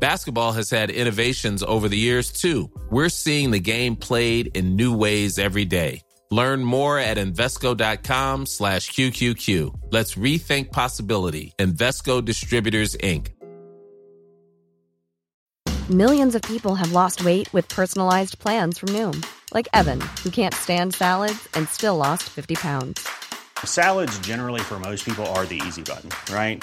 Basketball has had innovations over the years too. We're seeing the game played in new ways every day. Learn more at Invesco.com slash QQQ. Let's rethink possibility. Invesco Distributors, Inc. Millions of people have lost weight with personalized plans from Noom, like Evan, who can't stand salads and still lost 50 pounds. Salads, generally, for most people, are the easy button, right?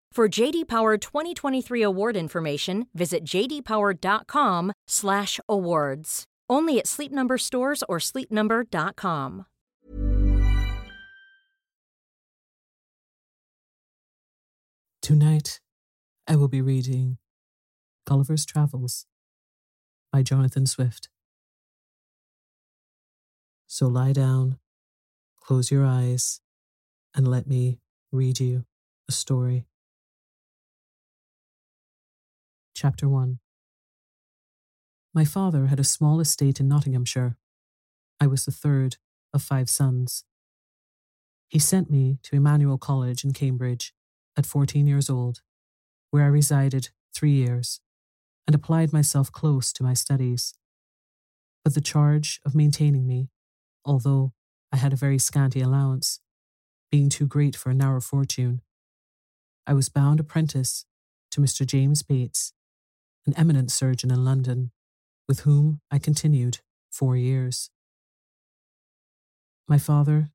For JD Power 2023 award information, visit jdpower.com/awards. Only at Sleep Number stores or sleepnumber.com. Tonight, I will be reading Gulliver's Travels by Jonathan Swift. So lie down, close your eyes, and let me read you a story. Chapter 1 My father had a small estate in Nottinghamshire. I was the third of five sons. He sent me to Emmanuel College in Cambridge at 14 years old, where I resided three years and applied myself close to my studies. But the charge of maintaining me, although I had a very scanty allowance, being too great for a narrow fortune, I was bound apprentice to Mr. James Bates, an eminent surgeon in London, with whom I continued four years. My father,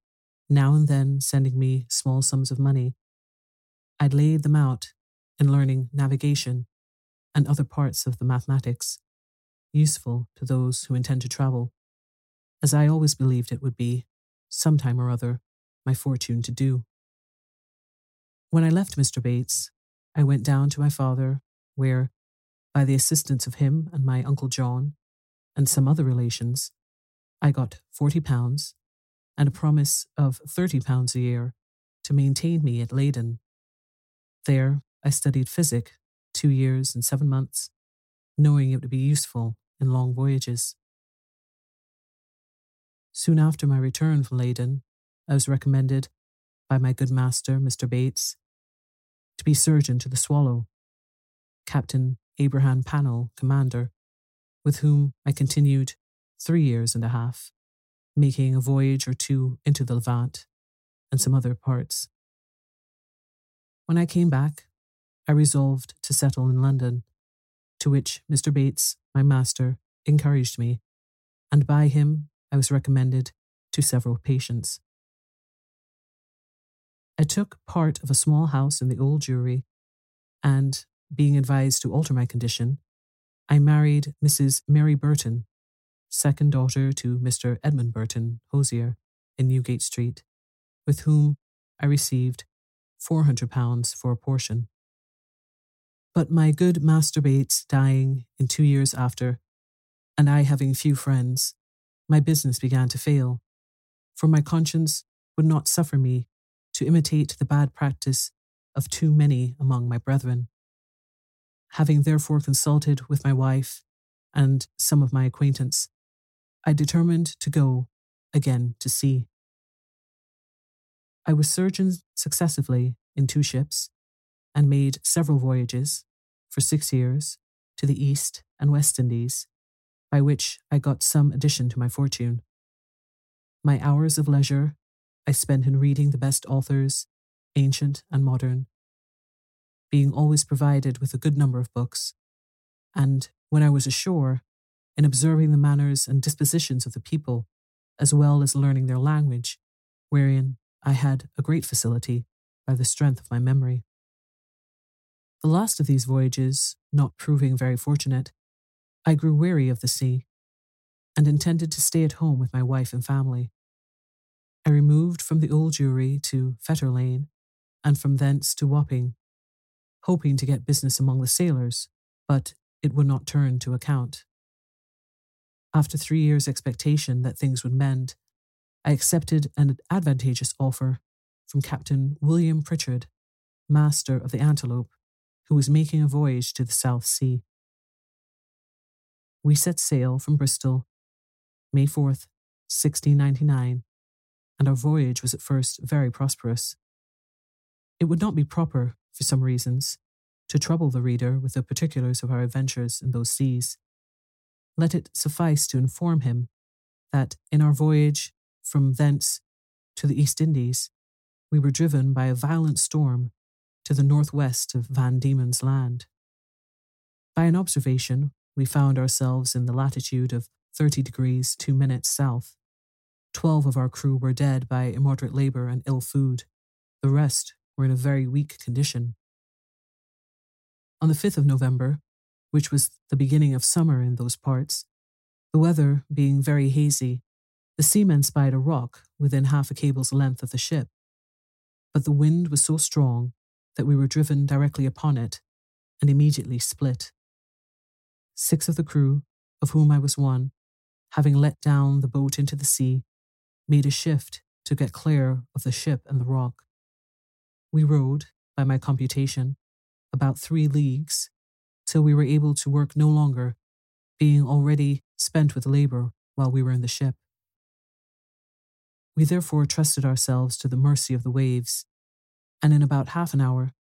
now and then sending me small sums of money, I'd laid them out in learning navigation and other parts of the mathematics, useful to those who intend to travel, as I always believed it would be, some time or other, my fortune to do. When I left Mr. Bates, I went down to my father, where, by the assistance of him and my Uncle John, and some other relations, I got forty pounds and a promise of thirty pounds a year to maintain me at Leyden. There, I studied physic two years and seven months, knowing it would be useful in long voyages. Soon after my return from Leyden, I was recommended by my good master, Mr. Bates, to be surgeon to the Swallow, Captain Abraham Pannell, commander, with whom I continued three years and a half, making a voyage or two into the Levant and some other parts. When I came back, I resolved to settle in London, to which Mr. Bates, my master, encouraged me, and by him I was recommended to several patients. I took part of a small house in the Old Jewry, and, being advised to alter my condition, I married Mrs. Mary Burton, second daughter to Mr. Edmund Burton, hosier, in Newgate Street, with whom I received £400 for a portion. But my good Master Bates dying in two years after, and I having few friends, my business began to fail, for my conscience would not suffer me to imitate the bad practice of too many among my brethren. Having therefore consulted with my wife and some of my acquaintance, I determined to go again to sea. I was surgeon successively in two ships and made several voyages for six years to the East and West Indies, by which I got some addition to my fortune. My hours of leisure I spent in reading the best authors, ancient and modern, being always provided with a good number of books, and when I was ashore, in observing the manners and dispositions of the people, as well as learning their language, wherein I had a great facility by the strength of my memory. The last of these voyages not proving very fortunate, I grew weary of the sea and intended to stay at home with my wife and family. I removed from the Old Jewry to Fetter Lane, and from thence to Wapping, hoping to get business among the sailors, but it would not turn to account. After three years' expectation that things would mend, I accepted an advantageous offer from Captain William Pritchard, master of the Antelope, who was making a voyage to the South Sea. We set sail from Bristol May 4th, 1699, and our voyage was at first very prosperous. It would not be proper, for some reasons, to trouble the reader with the particulars of our adventures in those seas. Let it suffice to inform him that in our voyage from thence to the East Indies, we were driven by a violent storm to the northwest of Van Diemen's Land. By an observation, we found ourselves in the latitude of 30 degrees 2 minutes south, Twelve of our crew were dead by immoderate labour and ill food. The rest were in a very weak condition. On the 5th of November, which was the beginning of summer in those parts, the weather being very hazy, the seamen spied a rock within half a cable's length of the ship. But the wind was so strong that we were driven directly upon it and immediately split. Six of the crew, of whom I was one, having let down the boat into the sea, made a shift to get clear of the ship and the rock. We rowed, by my computation, about three leagues till we were able to work no longer, being already spent with labour while we were in the ship. We therefore trusted ourselves to the mercy of the waves, and in about half an hour,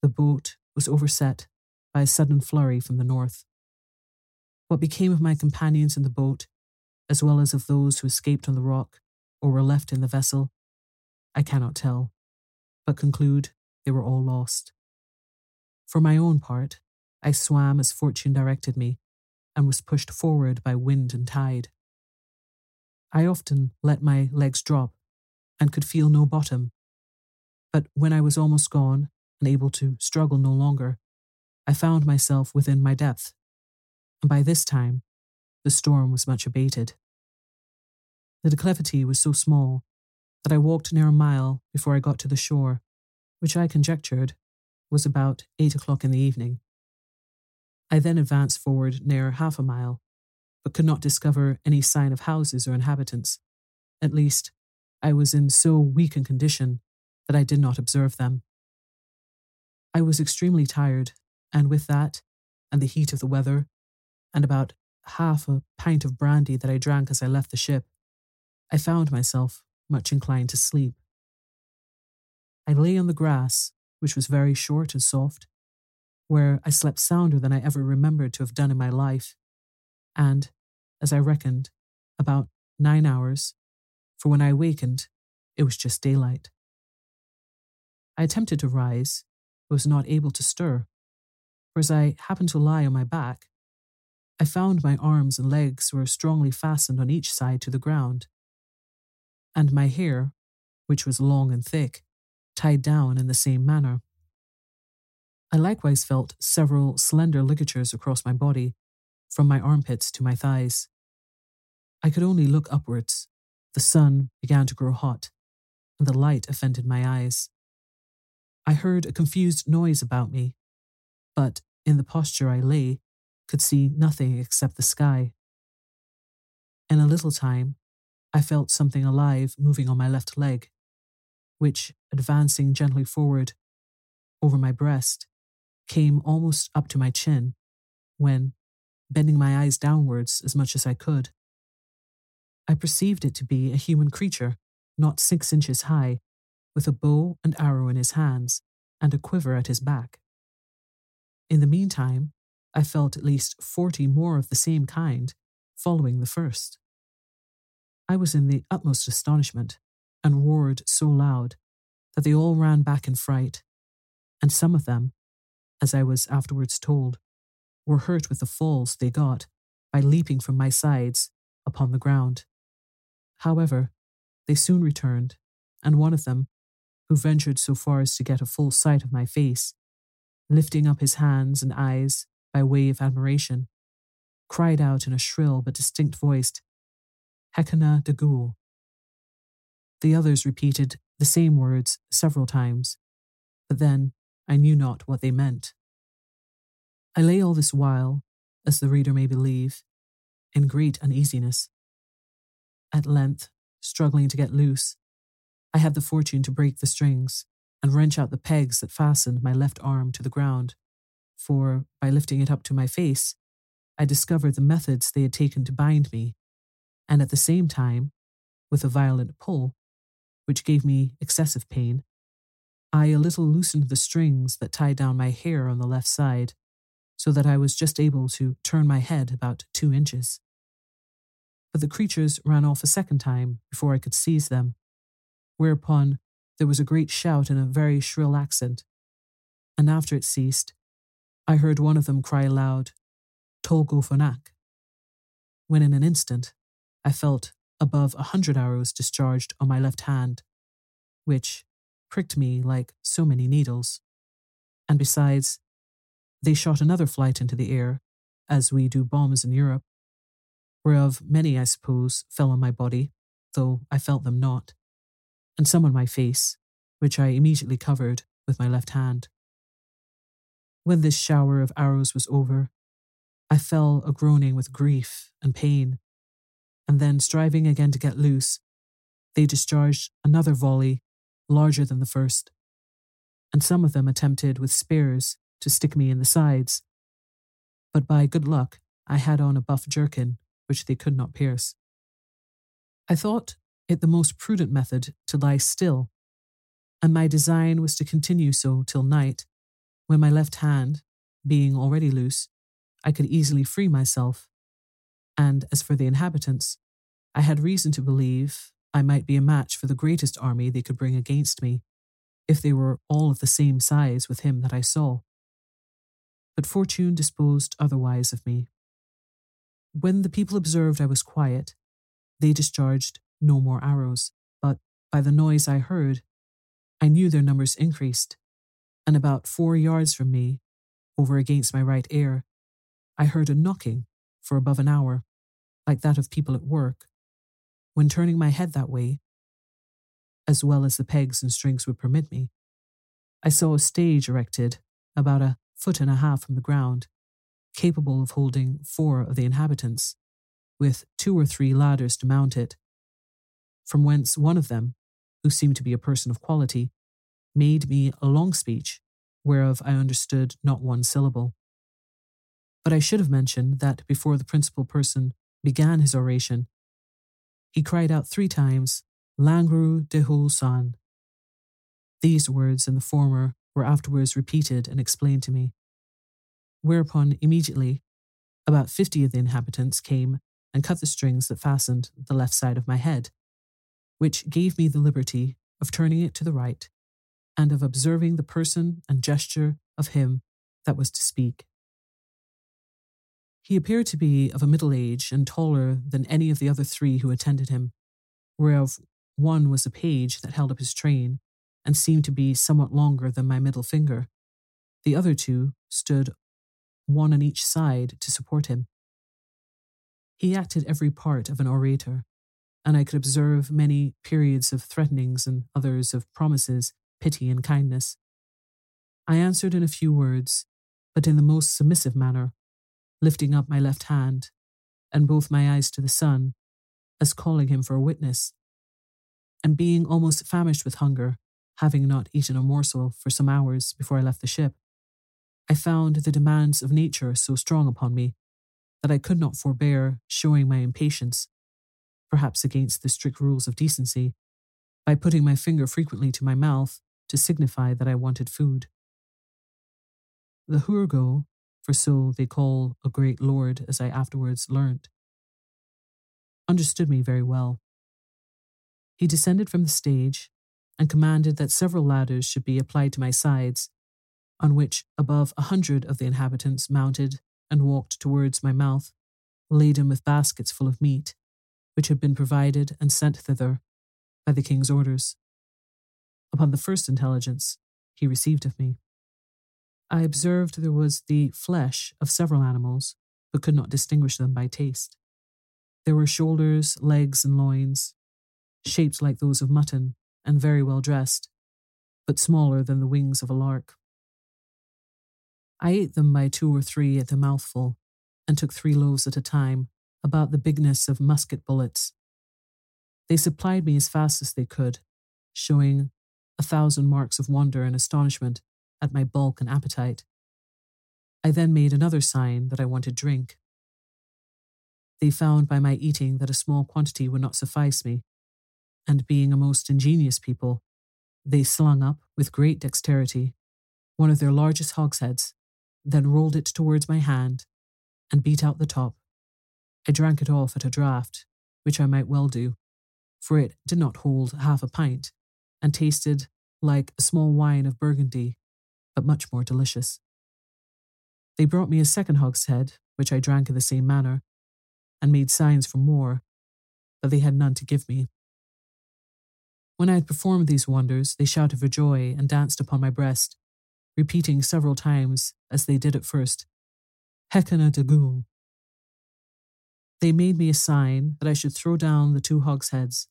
the boat was overset by a sudden flurry from the north. What became of my companions in the boat, as well as of those who escaped on the rock, or were left in the vessel, I cannot tell, but conclude they were all lost. For my own part, I swam as fortune directed me and was pushed forward by wind and tide. I often let my legs drop and could feel no bottom, but when I was almost gone and able to struggle no longer, I found myself within my depth, and by this time the storm was much abated. The declivity was so small that I walked near a mile before I got to the shore, which I conjectured was about eight o'clock in the evening. I then advanced forward near half a mile, but could not discover any sign of houses or inhabitants. At least, I was in so weak a condition that I did not observe them. I was extremely tired, and with that, and the heat of the weather, and about half a pint of brandy that I drank as I left the ship, I found myself much inclined to sleep. I lay on the grass, which was very short and soft, where I slept sounder than I ever remembered to have done in my life, and, as I reckoned, about nine hours, for when I awakened, it was just daylight. I attempted to rise, but was not able to stir, for as I happened to lie on my back, I found my arms and legs were strongly fastened on each side to the ground, and my hair, which was long and thick, tied down in the same manner. I likewise felt several slender ligatures across my body, from my armpits to my thighs. I could only look upwards. The sun began to grow hot, and the light offended my eyes. I heard a confused noise about me, but in the posture I lay, could see nothing except the sky. In a little time, I felt something alive moving on my left leg, which, advancing gently forward over my breast, came almost up to my chin, when, bending my eyes downwards as much as I could, I perceived it to be a human creature, not six inches high, with a bow and arrow in his hands and a quiver at his back. In the meantime, I felt at least forty more of the same kind following the first. I was in the utmost astonishment and roared so loud that they all ran back in fright, and some of them, as I was afterwards told, were hurt with the falls they got by leaping from my sides upon the ground. However, they soon returned, and one of them, who ventured so far as to get a full sight of my face, lifting up his hands and eyes by way of admiration, cried out in a shrill but distinct voice, Hekinah degul. The others repeated the same words several times, but then I knew not what they meant. I lay all this while, as the reader may believe, in great uneasiness. At length, struggling to get loose, I had the fortune to break the strings and wrench out the pegs that fastened my left arm to the ground, for by lifting it up to my face, I discovered the methods they had taken to bind me, and at the same time, with a violent pull, which gave me excessive pain, I a little loosened the strings that tied down my hair on the left side, so that I was just able to turn my head about two inches. But the creatures ran off a second time before I could seize them, whereupon there was a great shout in a very shrill accent, and after it ceased, I heard one of them cry aloud, Tolgo phonac, when in an instant I felt above a hundred arrows discharged on my left hand, which pricked me like so many needles. And besides, they shot another flight into the air, as we do bombs in Europe, whereof many, I suppose, fell on my body, though I felt them not and some on my face, which I immediately covered with my left hand. When this shower of arrows was over, I fell a groaning with grief and pain, and then striving again to get loose, they discharged another volley larger than the first, and some of them attempted with spears to stick me in the sides. But by good luck, I had on a buff jerkin, which they could not pierce. I thought it the most prudent method to lie still, and my design was to continue so till night, when my left hand, being already loose, I could easily free myself. And as for the inhabitants, I had reason to believe I might be a match for the greatest army they could bring against me, if they were all of the same size with him that I saw. But fortune disposed otherwise of me. When the people observed I was quiet, they discharged no more arrows, but by the noise I heard, I knew their numbers increased, and about four yards from me, over against my right ear, I heard a knocking for above an hour, like that of people at work. When turning my head that way, as well as the pegs and strings would permit me, I saw a stage erected about a foot and a half from the ground, capable of holding four of the inhabitants, with two or three ladders to mount it, from whence one of them, who seemed to be a person of quality, made me a long speech, whereof I understood not one syllable. But I should have mentioned that before the principal person began his oration, he cried out three times, Langro dehul san. These words and the former were afterwards repeated and explained to me. Whereupon, immediately, about fifty of the inhabitants came and cut the strings that fastened the left side of my head, which gave me the liberty of turning it to the right and of observing the person and gesture of him that was to speak. He appeared to be of a middle age and taller than any of the other three who attended him, whereof one was a page that held up his train and seemed to be somewhat longer than my middle finger. The other two stood one on each side to support him. He acted every part of an orator, and I could observe many periods of threatenings and others of promises, pity, and kindness. I answered in a few words, but in the most submissive manner, lifting up my left hand and both my eyes to the sun, as calling him for a witness. And being almost famished with hunger, having not eaten a morsel for some hours before I left the ship, I found the demands of nature so strong upon me that I could not forbear showing my impatience, perhaps against the strict rules of decency, by putting my finger frequently to my mouth to signify that I wanted food. The Hurgo for so they call a great lord, as I afterwards learnt, understood me very well. He descended from the stage and commanded that several ladders should be applied to my sides, on which above a hundred of the inhabitants mounted and walked towards my mouth, laden with baskets full of meat, which had been provided and sent thither by the king's orders. Upon the first intelligence he received of me. I observed there was the flesh of several animals, but could not distinguish them by taste. There were shoulders, legs, and loins, shaped like those of mutton, and very well dressed, but smaller than the wings of a lark. I ate them by two or three at a mouthful, and took three loaves at a time, about the bigness of musket bullets. They supplied me as fast as they could, showing a thousand marks of wonder and astonishment at my bulk and appetite. I then made another sign that I wanted drink. They found by my eating that a small quantity would not suffice me, and being a most ingenious people, they slung up, with great dexterity, one of their largest hogsheads, then rolled it towards my hand, and beat out the top. I drank it off at a draught, which I might well do, for it did not hold half a pint, and tasted like a small wine of Burgundy but much more delicious. They brought me a second hogshead, which I drank in the same manner, and made signs for more, but they had none to give me. When I had performed these wonders, they shouted for joy and danced upon my breast, repeating several times, as they did at first, Hekinah degul. They made me a sign that I should throw down the two hogsheads,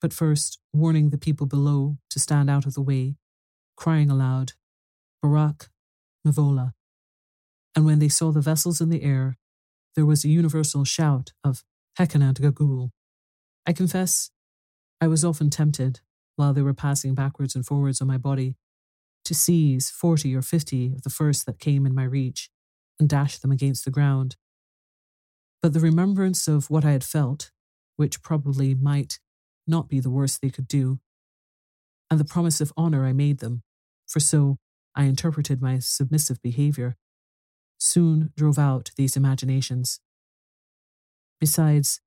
but first warning the people below to stand out of the way, crying aloud, Borach, Mevolah. And when they saw the vessels in the air, there was a universal shout of Hekanat Gagul. I confess, I was often tempted, while they were passing backwards and forwards on my body, to seize forty or fifty of the first that came in my reach and dash them against the ground. But the remembrance of what I had felt, which probably might not be the worst they could do, and the promise of honour I made them, for so I interpreted my submissive behavior, soon drove out these imaginations. Besides,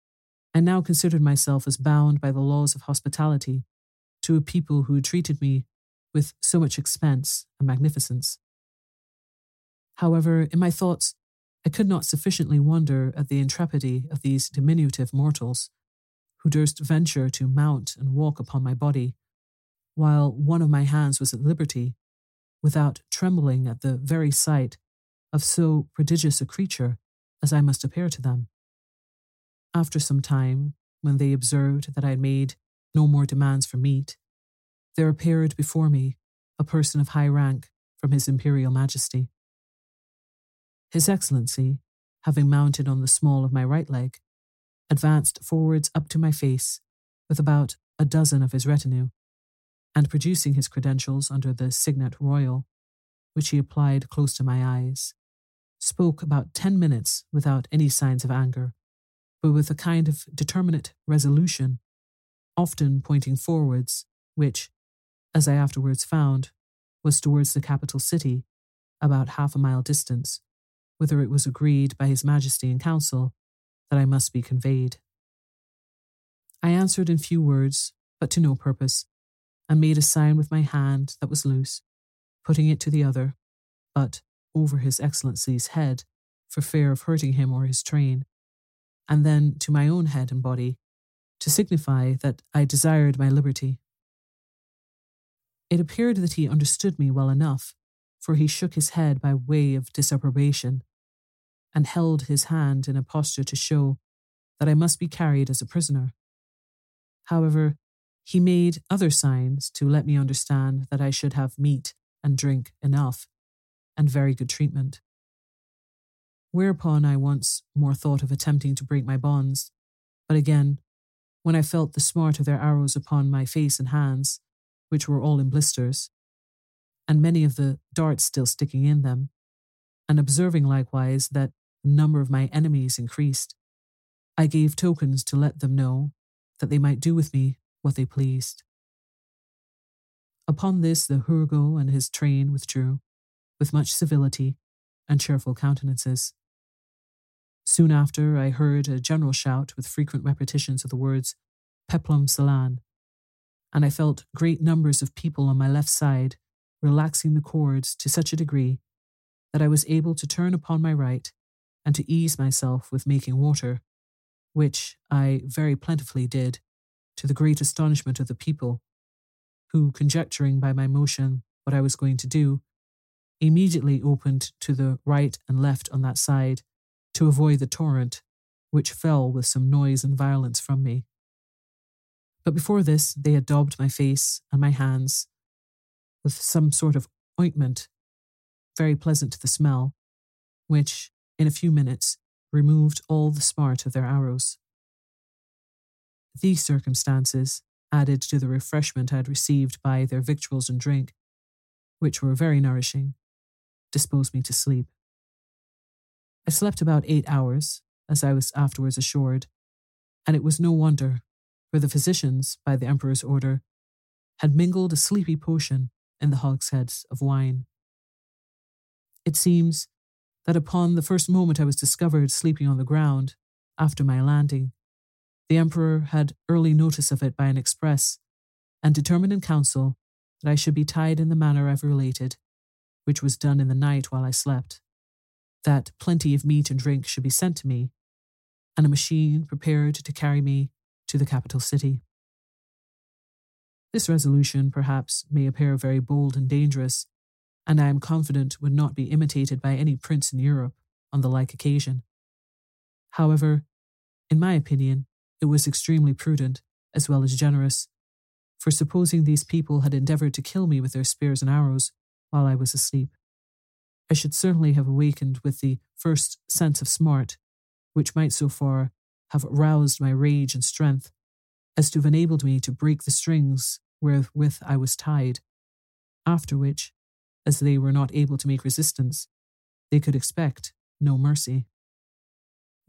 I now considered myself as bound by the laws of hospitality to a people who treated me with so much expense and magnificence. However, in my thoughts, I could not sufficiently wonder at the intrepidity of these diminutive mortals, who durst venture to mount and walk upon my body, while one of my hands was at liberty without trembling at the very sight of so prodigious a creature as I must appear to them. After some time, when they observed that I had made no more demands for meat, there appeared before me a person of high rank from His Imperial Majesty. His Excellency, having mounted on the small of my right leg, advanced forwards up to my face with about a dozen of his retinue, and producing his credentials under the signet royal, which he applied close to my eyes, spoke about ten minutes without any signs of anger, but with a kind of determinate resolution, often pointing forwards, which, as I afterwards found, was towards the capital city, about half a mile distance, whither it was agreed by His Majesty in Council that I must be conveyed. I answered in few words, but to no purpose, and made a sign with my hand that was loose, putting it to the other, but over His Excellency's head, for fear of hurting him or his train, and then to my own head and body, to signify that I desired my liberty. It appeared that he understood me well enough, for he shook his head by way of disapprobation, and held his hand in a posture to show that I must be carried as a prisoner. However, he made other signs to let me understand that I should have meat and drink enough, and very good treatment. Whereupon I once more thought of attempting to break my bonds, but again, when I felt the smart of their arrows upon my face and hands, which were all in blisters, and many of the darts still sticking in them, and observing likewise that the number of my enemies increased, I gave tokens to let them know that they might do with me what they pleased. Upon this, the Hurgo and his train withdrew, with much civility and cheerful countenances. Soon after, I heard a general shout with frequent repetitions of the words Peplom selan, and I felt great numbers of people on my left side relaxing the cords to such a degree that I was able to turn upon my right and to ease myself with making water, which I very plentifully did, to the great astonishment of the people, who, conjecturing by my motion what I was going to do, immediately opened to the right and left on that side to avoid the torrent, which fell with some noise and violence from me. But before this, they had daubed my face and my hands with some sort of ointment, very pleasant to the smell, which, in a few minutes, removed all the smart of their arrows. These circumstances, added to the refreshment I had received by their victuals and drink, which were very nourishing, disposed me to sleep. I slept about eight hours, as I was afterwards assured, and it was no wonder, for the physicians, by the Emperor's order, had mingled a sleepy potion in the hogsheads of wine. It seems that upon the first moment I was discovered sleeping on the ground, after my landing, the Emperor had early notice of it by an express, and determined in council that I should be tied in the manner I've related, which was done in the night while I slept, that plenty of meat and drink should be sent to me, and a machine prepared to carry me to the capital city. This resolution, perhaps, may appear very bold and dangerous, and I am confident would not be imitated by any prince in Europe on the like occasion. However, in my opinion, it was extremely prudent, as well as generous, for supposing these people had endeavoured to kill me with their spears and arrows while I was asleep. I should certainly have awakened with the first sense of smart, which might so far have roused my rage and strength as to have enabled me to break the strings wherewith I was tied, after which, as they were not able to make resistance, they could expect no mercy.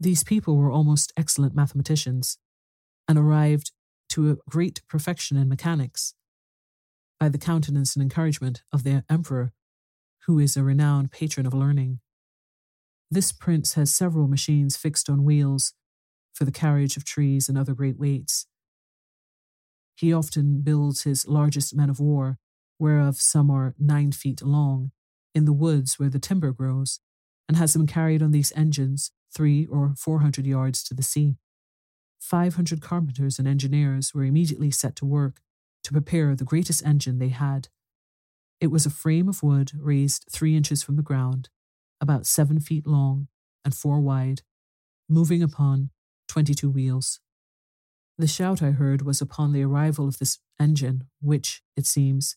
These people were almost excellent mathematicians, and arrived to a great perfection in mechanics by the countenance and encouragement of their emperor, who is a renowned patron of learning. This prince has several machines fixed on wheels for the carriage of trees and other great weights. He often builds his largest men of war, whereof some are nine feet long, in the woods where the timber grows, and has them carried on these engines three or four hundred yards to the sea. Five hundred carpenters and engineers were immediately set to work to prepare the greatest engine they had. It was a frame of wood raised three inches from the ground, about seven feet long and four wide, moving upon 22 wheels. The shout I heard was upon the arrival of this engine, which, it seems,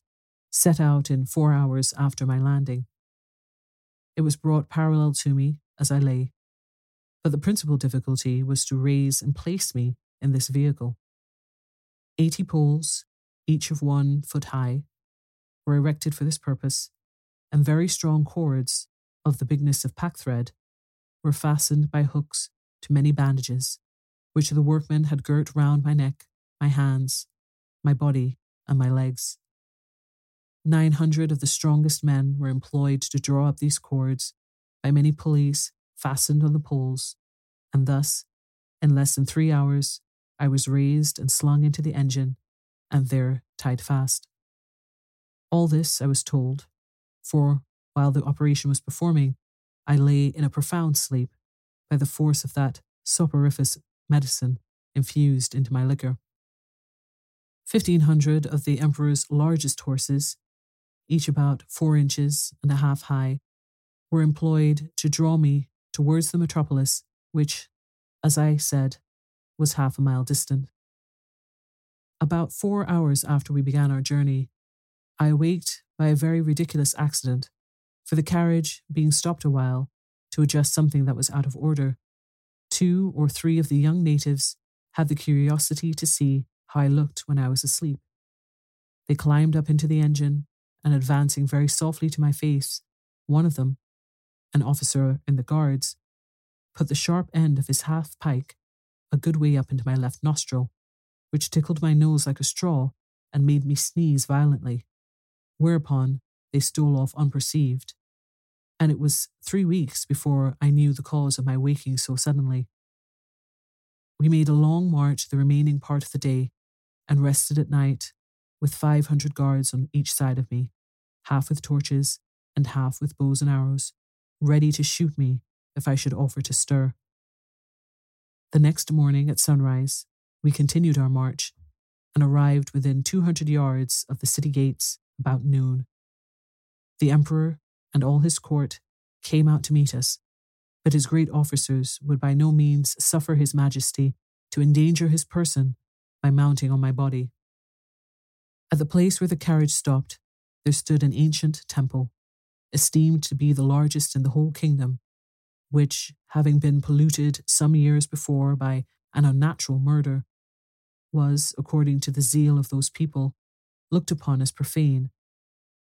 set out in four hours after my landing. It was brought parallel to me as I lay, but the principal difficulty was to raise and place me in this vehicle. Eighty poles, each of one foot high, were erected for this purpose, and very strong cords of the bigness of packthread were fastened by hooks to many bandages, which the workmen had girt round my neck, my hands, my body, and my legs. Nine hundred of the strongest men were employed to draw up these cords by many pulleys fastened on the poles, and thus, in less than three hours, I was raised and slung into the engine, and there tied fast. All this I was told, for while the operation was performing, I lay in a profound sleep by the force of that soporific medicine infused into my liquor. Fifteen hundred of the Emperor's largest horses, each about four inches and a half high, were employed to draw me towards the metropolis, which, as I said, was half a mile distant. About four hours after we began our journey, I awaked by a very ridiculous accident, for the carriage being stopped a while to adjust something that was out of order. Two or three of the young natives had the curiosity to see how I looked when I was asleep. They climbed up into the engine, and advancing very softly to my face, one of them, an officer in the guards, put the sharp end of his half pike a good way up into my left nostril, which tickled my nose like a straw and made me sneeze violently, whereupon they stole off unperceived, and it was three weeks before I knew the cause of my waking so suddenly. We made a long march the remaining part of the day and rested at night with 500 guards on each side of me, half with torches and half with bows and arrows, ready to shoot me if I should offer to stir. The next morning at sunrise, we continued our march and arrived within 200 yards of the city gates about noon. The emperor and all his court came out to meet us, but his great officers would by no means suffer his majesty to endanger his person by mounting on my body. At the place where the carriage stopped, there stood an ancient temple, esteemed to be the largest in the whole kingdom, which, having been polluted some years before by an unnatural murder, was, according to the zeal of those people, looked upon as profane,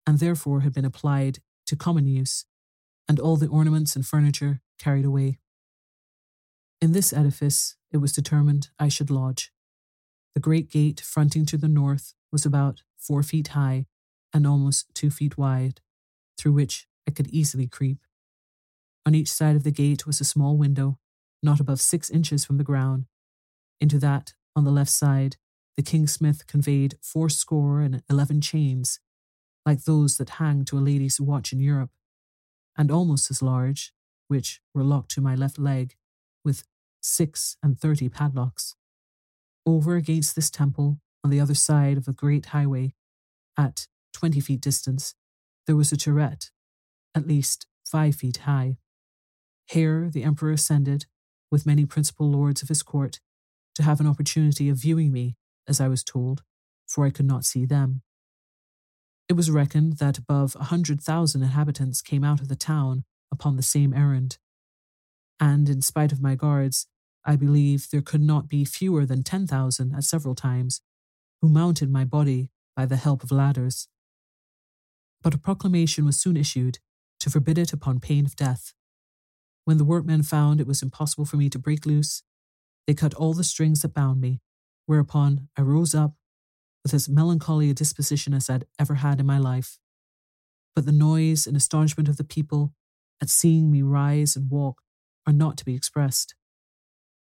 and therefore had been applied to common use, and all the ornaments and furniture carried away. In this edifice it was determined I should lodge. The great gate fronting to the north was about four feet high and almost two feet wide, through which I could easily creep. On each side of the gate was a small window, not above six inches from the ground. Into that, on the left side, the kingsmith conveyed fourscore and eleven chains, like those that hang to a lady's watch in Europe, and almost as large, which were locked to my left leg, with six and thirty padlocks. Over against this temple, on the other side of a great highway, at twenty feet distance, there was a turret, at least five feet high. Here the emperor ascended, with many principal lords of his court, to have an opportunity of viewing me, as I was told, for I could not see them. It was reckoned that above a hundred thousand inhabitants came out of the town upon the same errand. And in spite of my guards, I believe there could not be fewer than ten thousand at several times, who mounted my body by the help of ladders. But a proclamation was soon issued to forbid it upon pain of death. When the workmen found it was impossible for me to break loose, they cut all the strings that bound me, whereupon I rose up with as melancholy a disposition as I'd ever had in my life. But the noise and astonishment of the people at seeing me rise and walk are not to be expressed.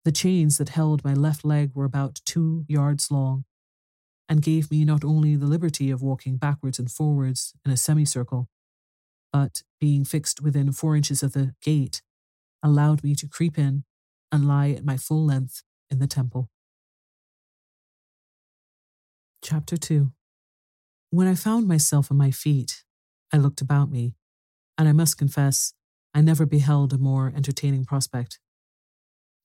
The chains that held my left leg were about two yards long, and gave me not only the liberty of walking backwards and forwards in a semicircle, but being fixed within four inches of the gate, allowed me to creep in and lie at my full length in the temple. Chapter 2 When I found myself on my feet, I looked about me, and I must confess, I never beheld a more entertaining prospect.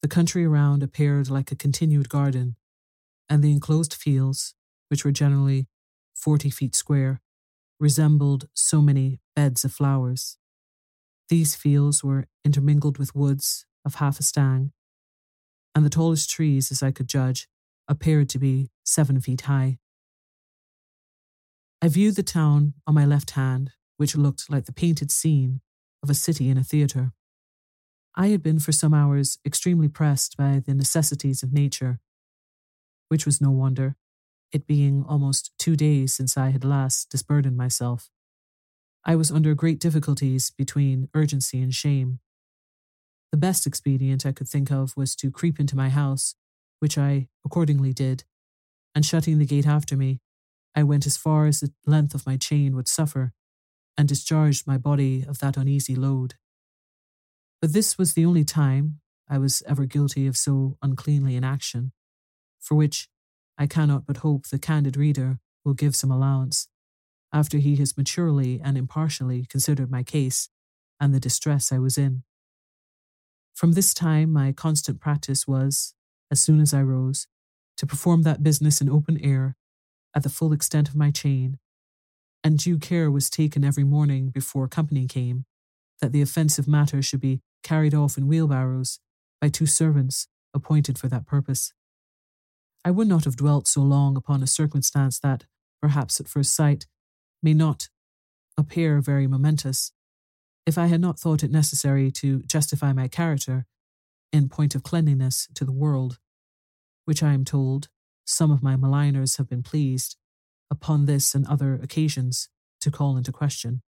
The country around appeared like a continued garden, and the enclosed fields, which were generally forty feet square, resembled so many beds of flowers. These fields were intermingled with woods of half a stang, and the tallest trees, as I could judge, appeared to be seven feet high. I viewed the town on my left hand, which looked like the painted scene of a city in a theatre. I had been for some hours extremely pressed by the necessities of nature, which was no wonder, it being almost two days since I had last disburdened myself. I was under great difficulties between urgency and shame. The best expedient I could think of was to creep into my house, which I accordingly did, and shutting the gate after me, I went as far as the length of my chain would suffer, and discharged my body of that uneasy load. But this was the only time I was ever guilty of so uncleanly an action, for which I cannot but hope the candid reader will give some allowance, after he has maturely and impartially considered my case and the distress I was in. From this time, my constant practice was, as soon as I rose, to perform that business in open air, at the full extent of my chain, and due care was taken every morning before company came, that the offensive matter should be carried off in wheelbarrows by two servants appointed for that purpose. I would not have dwelt so long upon a circumstance that, perhaps at first sight, may not appear very momentous, if I had not thought it necessary to justify my character in point of cleanliness to the world, which I am told some of my maligners have been pleased, upon this and other occasions, to call into question.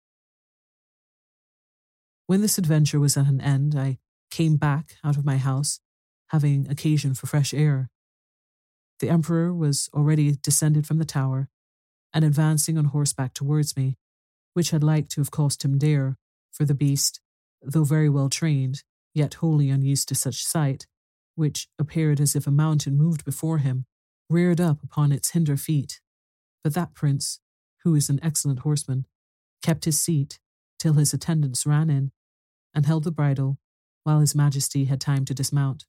When this adventure was at an end, I came back out of my house, having occasion for fresh air, the Emperor was already descended from the tower and advancing on horseback towards me, which had like to have cost him dear, for the beast, though very well trained, yet wholly unused to such sight, which appeared as if a mountain moved before him, reared up upon its hinder feet. But that prince, who is an excellent horseman, kept his seat till his attendants ran in and held the bridle while his majesty had time to dismount.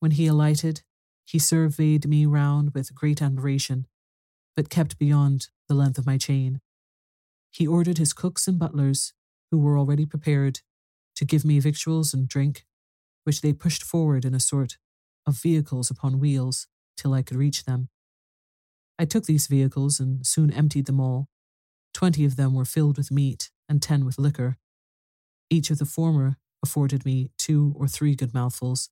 When he alighted, he surveyed me round with great admiration, but kept beyond the length of my chain. He ordered his cooks and butlers, who were already prepared, to give me victuals and drink, which they pushed forward in a sort of vehicles upon wheels till I could reach them. I took these vehicles and soon emptied them all. Twenty of them were filled with meat and ten with liquor. Each of the former afforded me two or three good mouthfuls,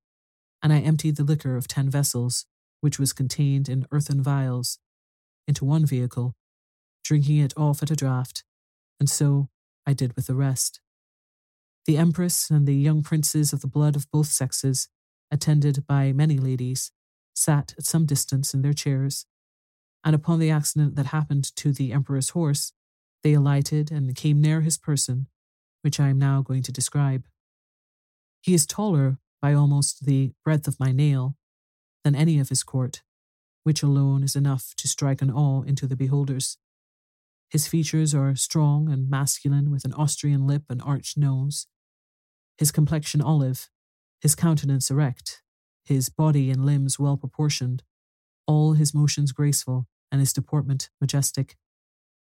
and I emptied the liquor of ten vessels, which was contained in earthen vials, into one vehicle, drinking it off at a draught, and so I did with the rest. The Empress and the young princes of the blood of both sexes, attended by many ladies, sat at some distance in their chairs, and upon the accident that happened to the Emperor's horse, they alighted and came near his person, which I am now going to describe. He is taller by almost the breadth of my nail than any of his court, which alone is enough to strike an awe into the beholders. His features are strong and masculine, with an Austrian lip and arched nose. His complexion olive, his countenance erect, his body and limbs well proportioned, all his motions graceful, and his deportment majestic.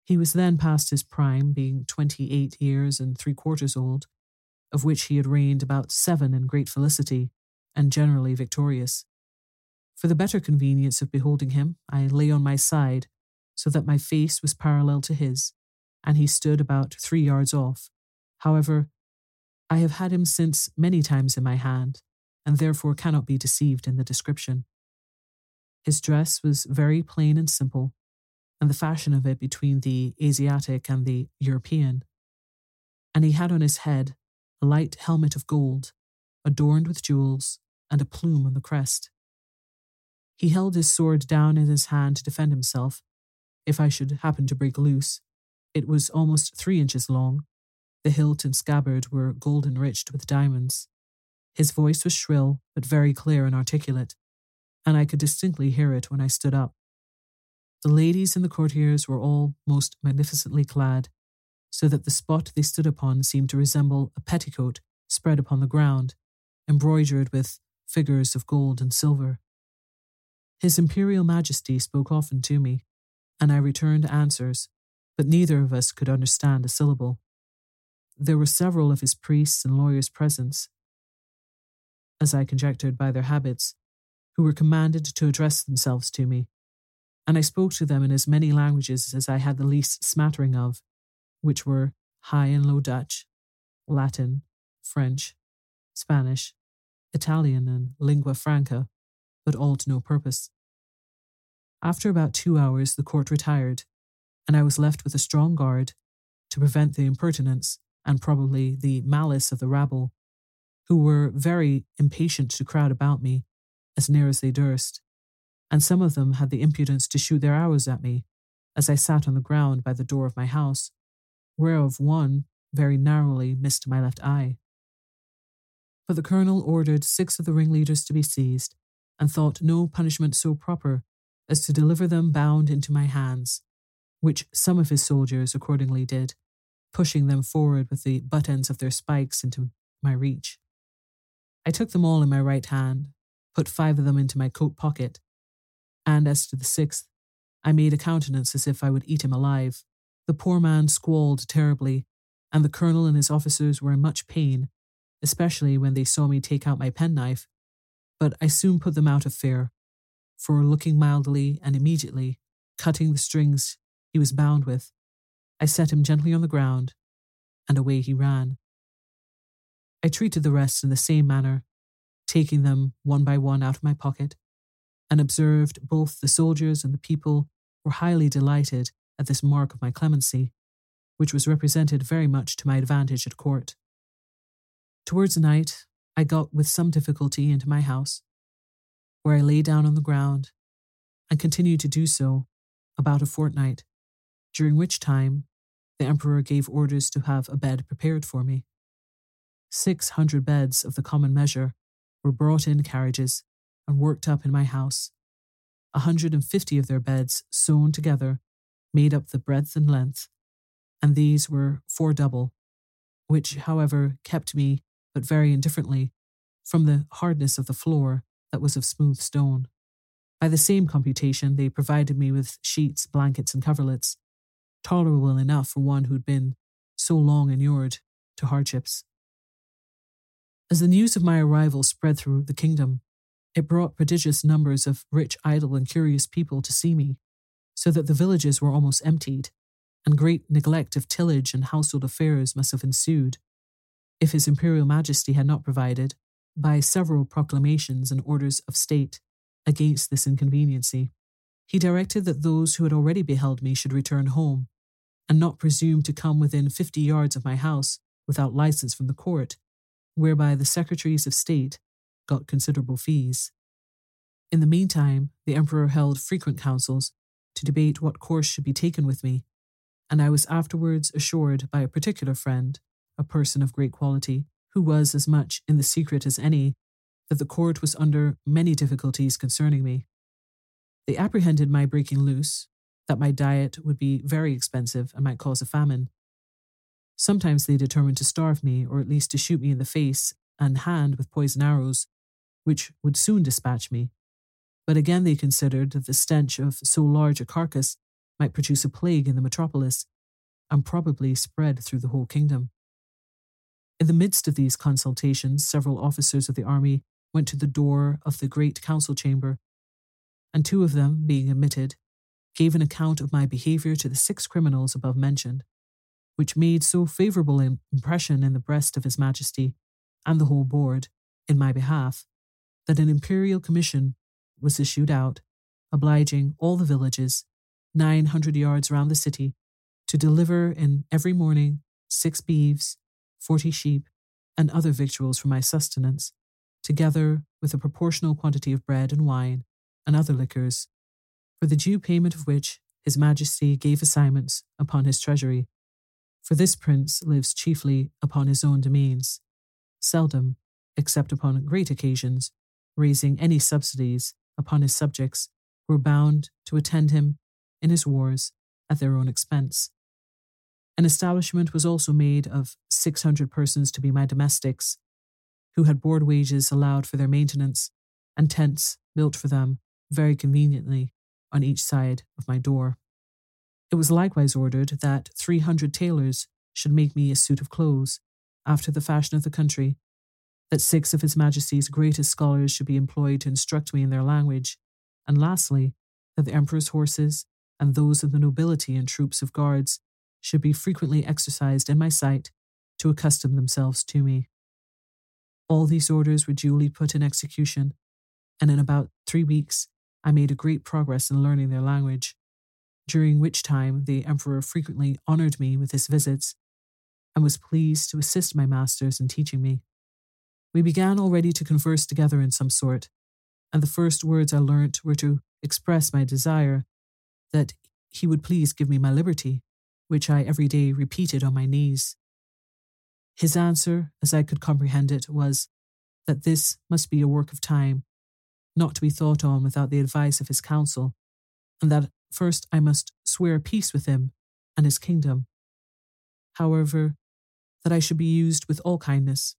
He was then past his prime, being twenty eight years and three quarters old, of which he had reigned about seven in great felicity, and generally victorious. For the better convenience of beholding him, I lay on my side, so that my face was parallel to his, and he stood about three yards off. However, I have had him since many times in my hand, and therefore cannot be deceived in the description. His dress was very plain and simple, and the fashion of it between the Asiatic and the European. And he had on his head a light helmet of gold, adorned with jewels, and a plume on the crest. He held his sword down in his hand to defend himself, if I should happen to break loose. It was almost three inches long. The hilt and scabbard were gold enriched with diamonds. His voice was shrill, but very clear and articulate, and I could distinctly hear it when I stood up. The ladies and the courtiers were all most magnificently clad, so that the spot they stood upon seemed to resemble a petticoat spread upon the ground, embroidered with figures of gold and silver. His Imperial Majesty spoke often to me, and I returned answers, but neither of us could understand a syllable. There were several of his priests and lawyers present, as I conjectured by their habits, who were commanded to address themselves to me, and I spoke to them in as many languages as I had the least smattering of, which were High and Low Dutch, Latin, French, Spanish, Italian, and lingua franca, but all to no purpose. After about two hours, the court retired, and I was left with a strong guard to prevent the impertinence and probably the malice of the rabble, who were very impatient to crowd about me as near as they durst, and some of them had the impudence to shoot their arrows at me as I sat on the ground by the door of my house, whereof one very narrowly missed my left eye. But the colonel ordered six of the ringleaders to be seized, and thought no punishment so proper as to deliver them bound into my hands, which some of his soldiers accordingly did, pushing them forward with the butt ends of their spikes into my reach. I took them all in my right hand, put five of them into my coat pocket, and as to the sixth, I made a countenance as if I would eat him alive. The poor man squalled terribly, and the colonel and his officers were in much pain, especially when they saw me take out my penknife. But I soon put them out of fear, for looking mildly and immediately, cutting the strings he was bound with, I set him gently on the ground, and away he ran. I treated the rest in the same manner, taking them one by one out of my pocket, and observed both the soldiers and the people were highly delighted at this mark of my clemency, which was represented very much to my advantage at court. Towards night, I got with some difficulty into my house, where I lay down on the ground and continued to do so about a fortnight, during which time the Emperor gave orders to have a bed prepared for me. Six hundred beds of the common measure were brought in carriages and worked up in my house. A hundred and fifty of their beds, sewn together, made up the breadth and length, and these were four double, which, however, kept me, but very indifferently, from the hardness of the floor that was of smooth stone. By the same computation, they provided me with sheets, blankets, and coverlets, tolerable enough for one who'd been so long inured to hardships. As the news of my arrival spread through the kingdom, it brought prodigious numbers of rich, idle, and curious people to see me, so that the villages were almost emptied, and great neglect of tillage and household affairs must have ensued, if His Imperial Majesty had not provided, by several proclamations and orders of state, against this inconveniency. He directed that those who had already beheld me should return home, and not presume to come within fifty yards of my house without license from the court, whereby the secretaries of state got considerable fees. In the meantime, the emperor held frequent councils to debate what course should be taken with me, and I was afterwards assured by a particular friend, a person of great quality, who was as much in the secret as any, that the court was under many difficulties concerning me. They apprehended my breaking loose, that my diet would be very expensive and might cause a famine, Sometimes they determined to starve me, or at least to shoot me in the face and hand with poison arrows, which would soon dispatch me. But again they considered that the stench of so large a carcass might produce a plague in the metropolis, and probably spread through the whole kingdom. In the midst of these consultations, several officers of the army went to the door of the great council chamber, and two of them, being admitted, gave an account of my behaviour to the six criminals above mentioned which made so favourable an impression in the breast of His Majesty and the whole board in my behalf that an imperial commission was issued out, obliging all the villages, 900 yards round the city, to deliver in every morning six beeves, forty sheep, and other victuals for my sustenance, together with a proportional quantity of bread and wine and other liquors, for the due payment of which His Majesty gave assignments upon his treasury. For this prince lives chiefly upon his own domains, seldom, except upon great occasions, raising any subsidies upon his subjects who are bound to attend him in his wars at their own expense. An establishment was also made of 600 persons to be my domestics, who had board wages allowed for their maintenance and tents built for them very conveniently on each side of my door. It was likewise ordered that 300 tailors should make me a suit of clothes, after the fashion of the country, that six of His Majesty's greatest scholars should be employed to instruct me in their language, and lastly, that the Emperor's horses and those of the nobility and troops of guards should be frequently exercised in my sight to accustom themselves to me. All these orders were duly put in execution, and in about three weeks I made a great progress in learning their language, during which time the Emperor frequently honoured me with his visits and was pleased to assist my masters in teaching me. We began already to converse together in some sort, and the first words I learnt were to express my desire that he would please give me my liberty, which I every day repeated on my knees. His answer, as I could comprehend it, was that this must be a work of time, not to be thought on without the advice of his council, and that first I must swear peace with him and his kingdom. However, that I should be used with all kindness.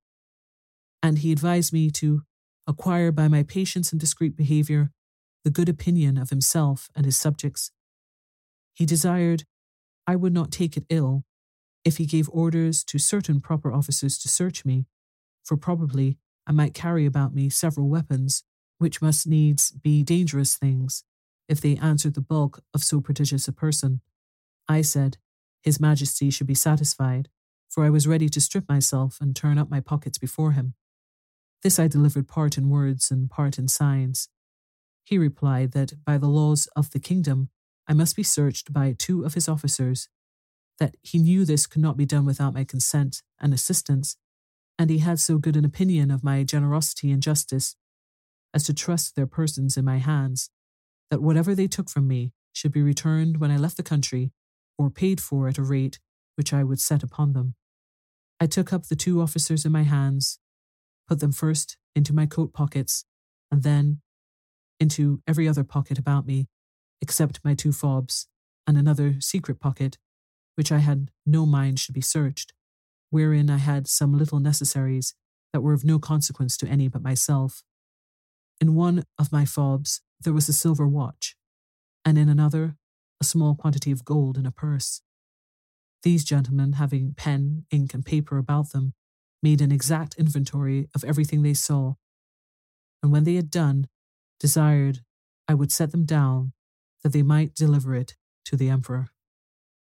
And he advised me to acquire by my patience and discreet behaviour the good opinion of himself and his subjects. He desired I would not take it ill if he gave orders to certain proper officers to search me, for probably I might carry about me several weapons, which must needs be dangerous things if they answered the bulk of so prodigious a person. I said, His Majesty should be satisfied, for I was ready to strip myself and turn up my pockets before him. This I delivered part in words and part in signs. He replied that by the laws of the kingdom I must be searched by two of his officers that he knew this could not be done without my consent and assistance, and he had so good an opinion of my generosity and justice as to trust their persons in my hands, that whatever they took from me should be returned when I left the country or paid for at a rate which I would set upon them. I took up the two officers in my hands, put them first into my coat pockets, and then into every other pocket about me, except my two fobs, and another secret pocket which I had no mind should be searched, wherein I had some little necessaries that were of no consequence to any but myself. In one of my fobs there was a silver watch, and in another a small quantity of gold in a purse. These gentlemen, having pen, ink, and paper about them, made an exact inventory of everything they saw, and when they had done, desired I would set them down that they might deliver it to the emperor.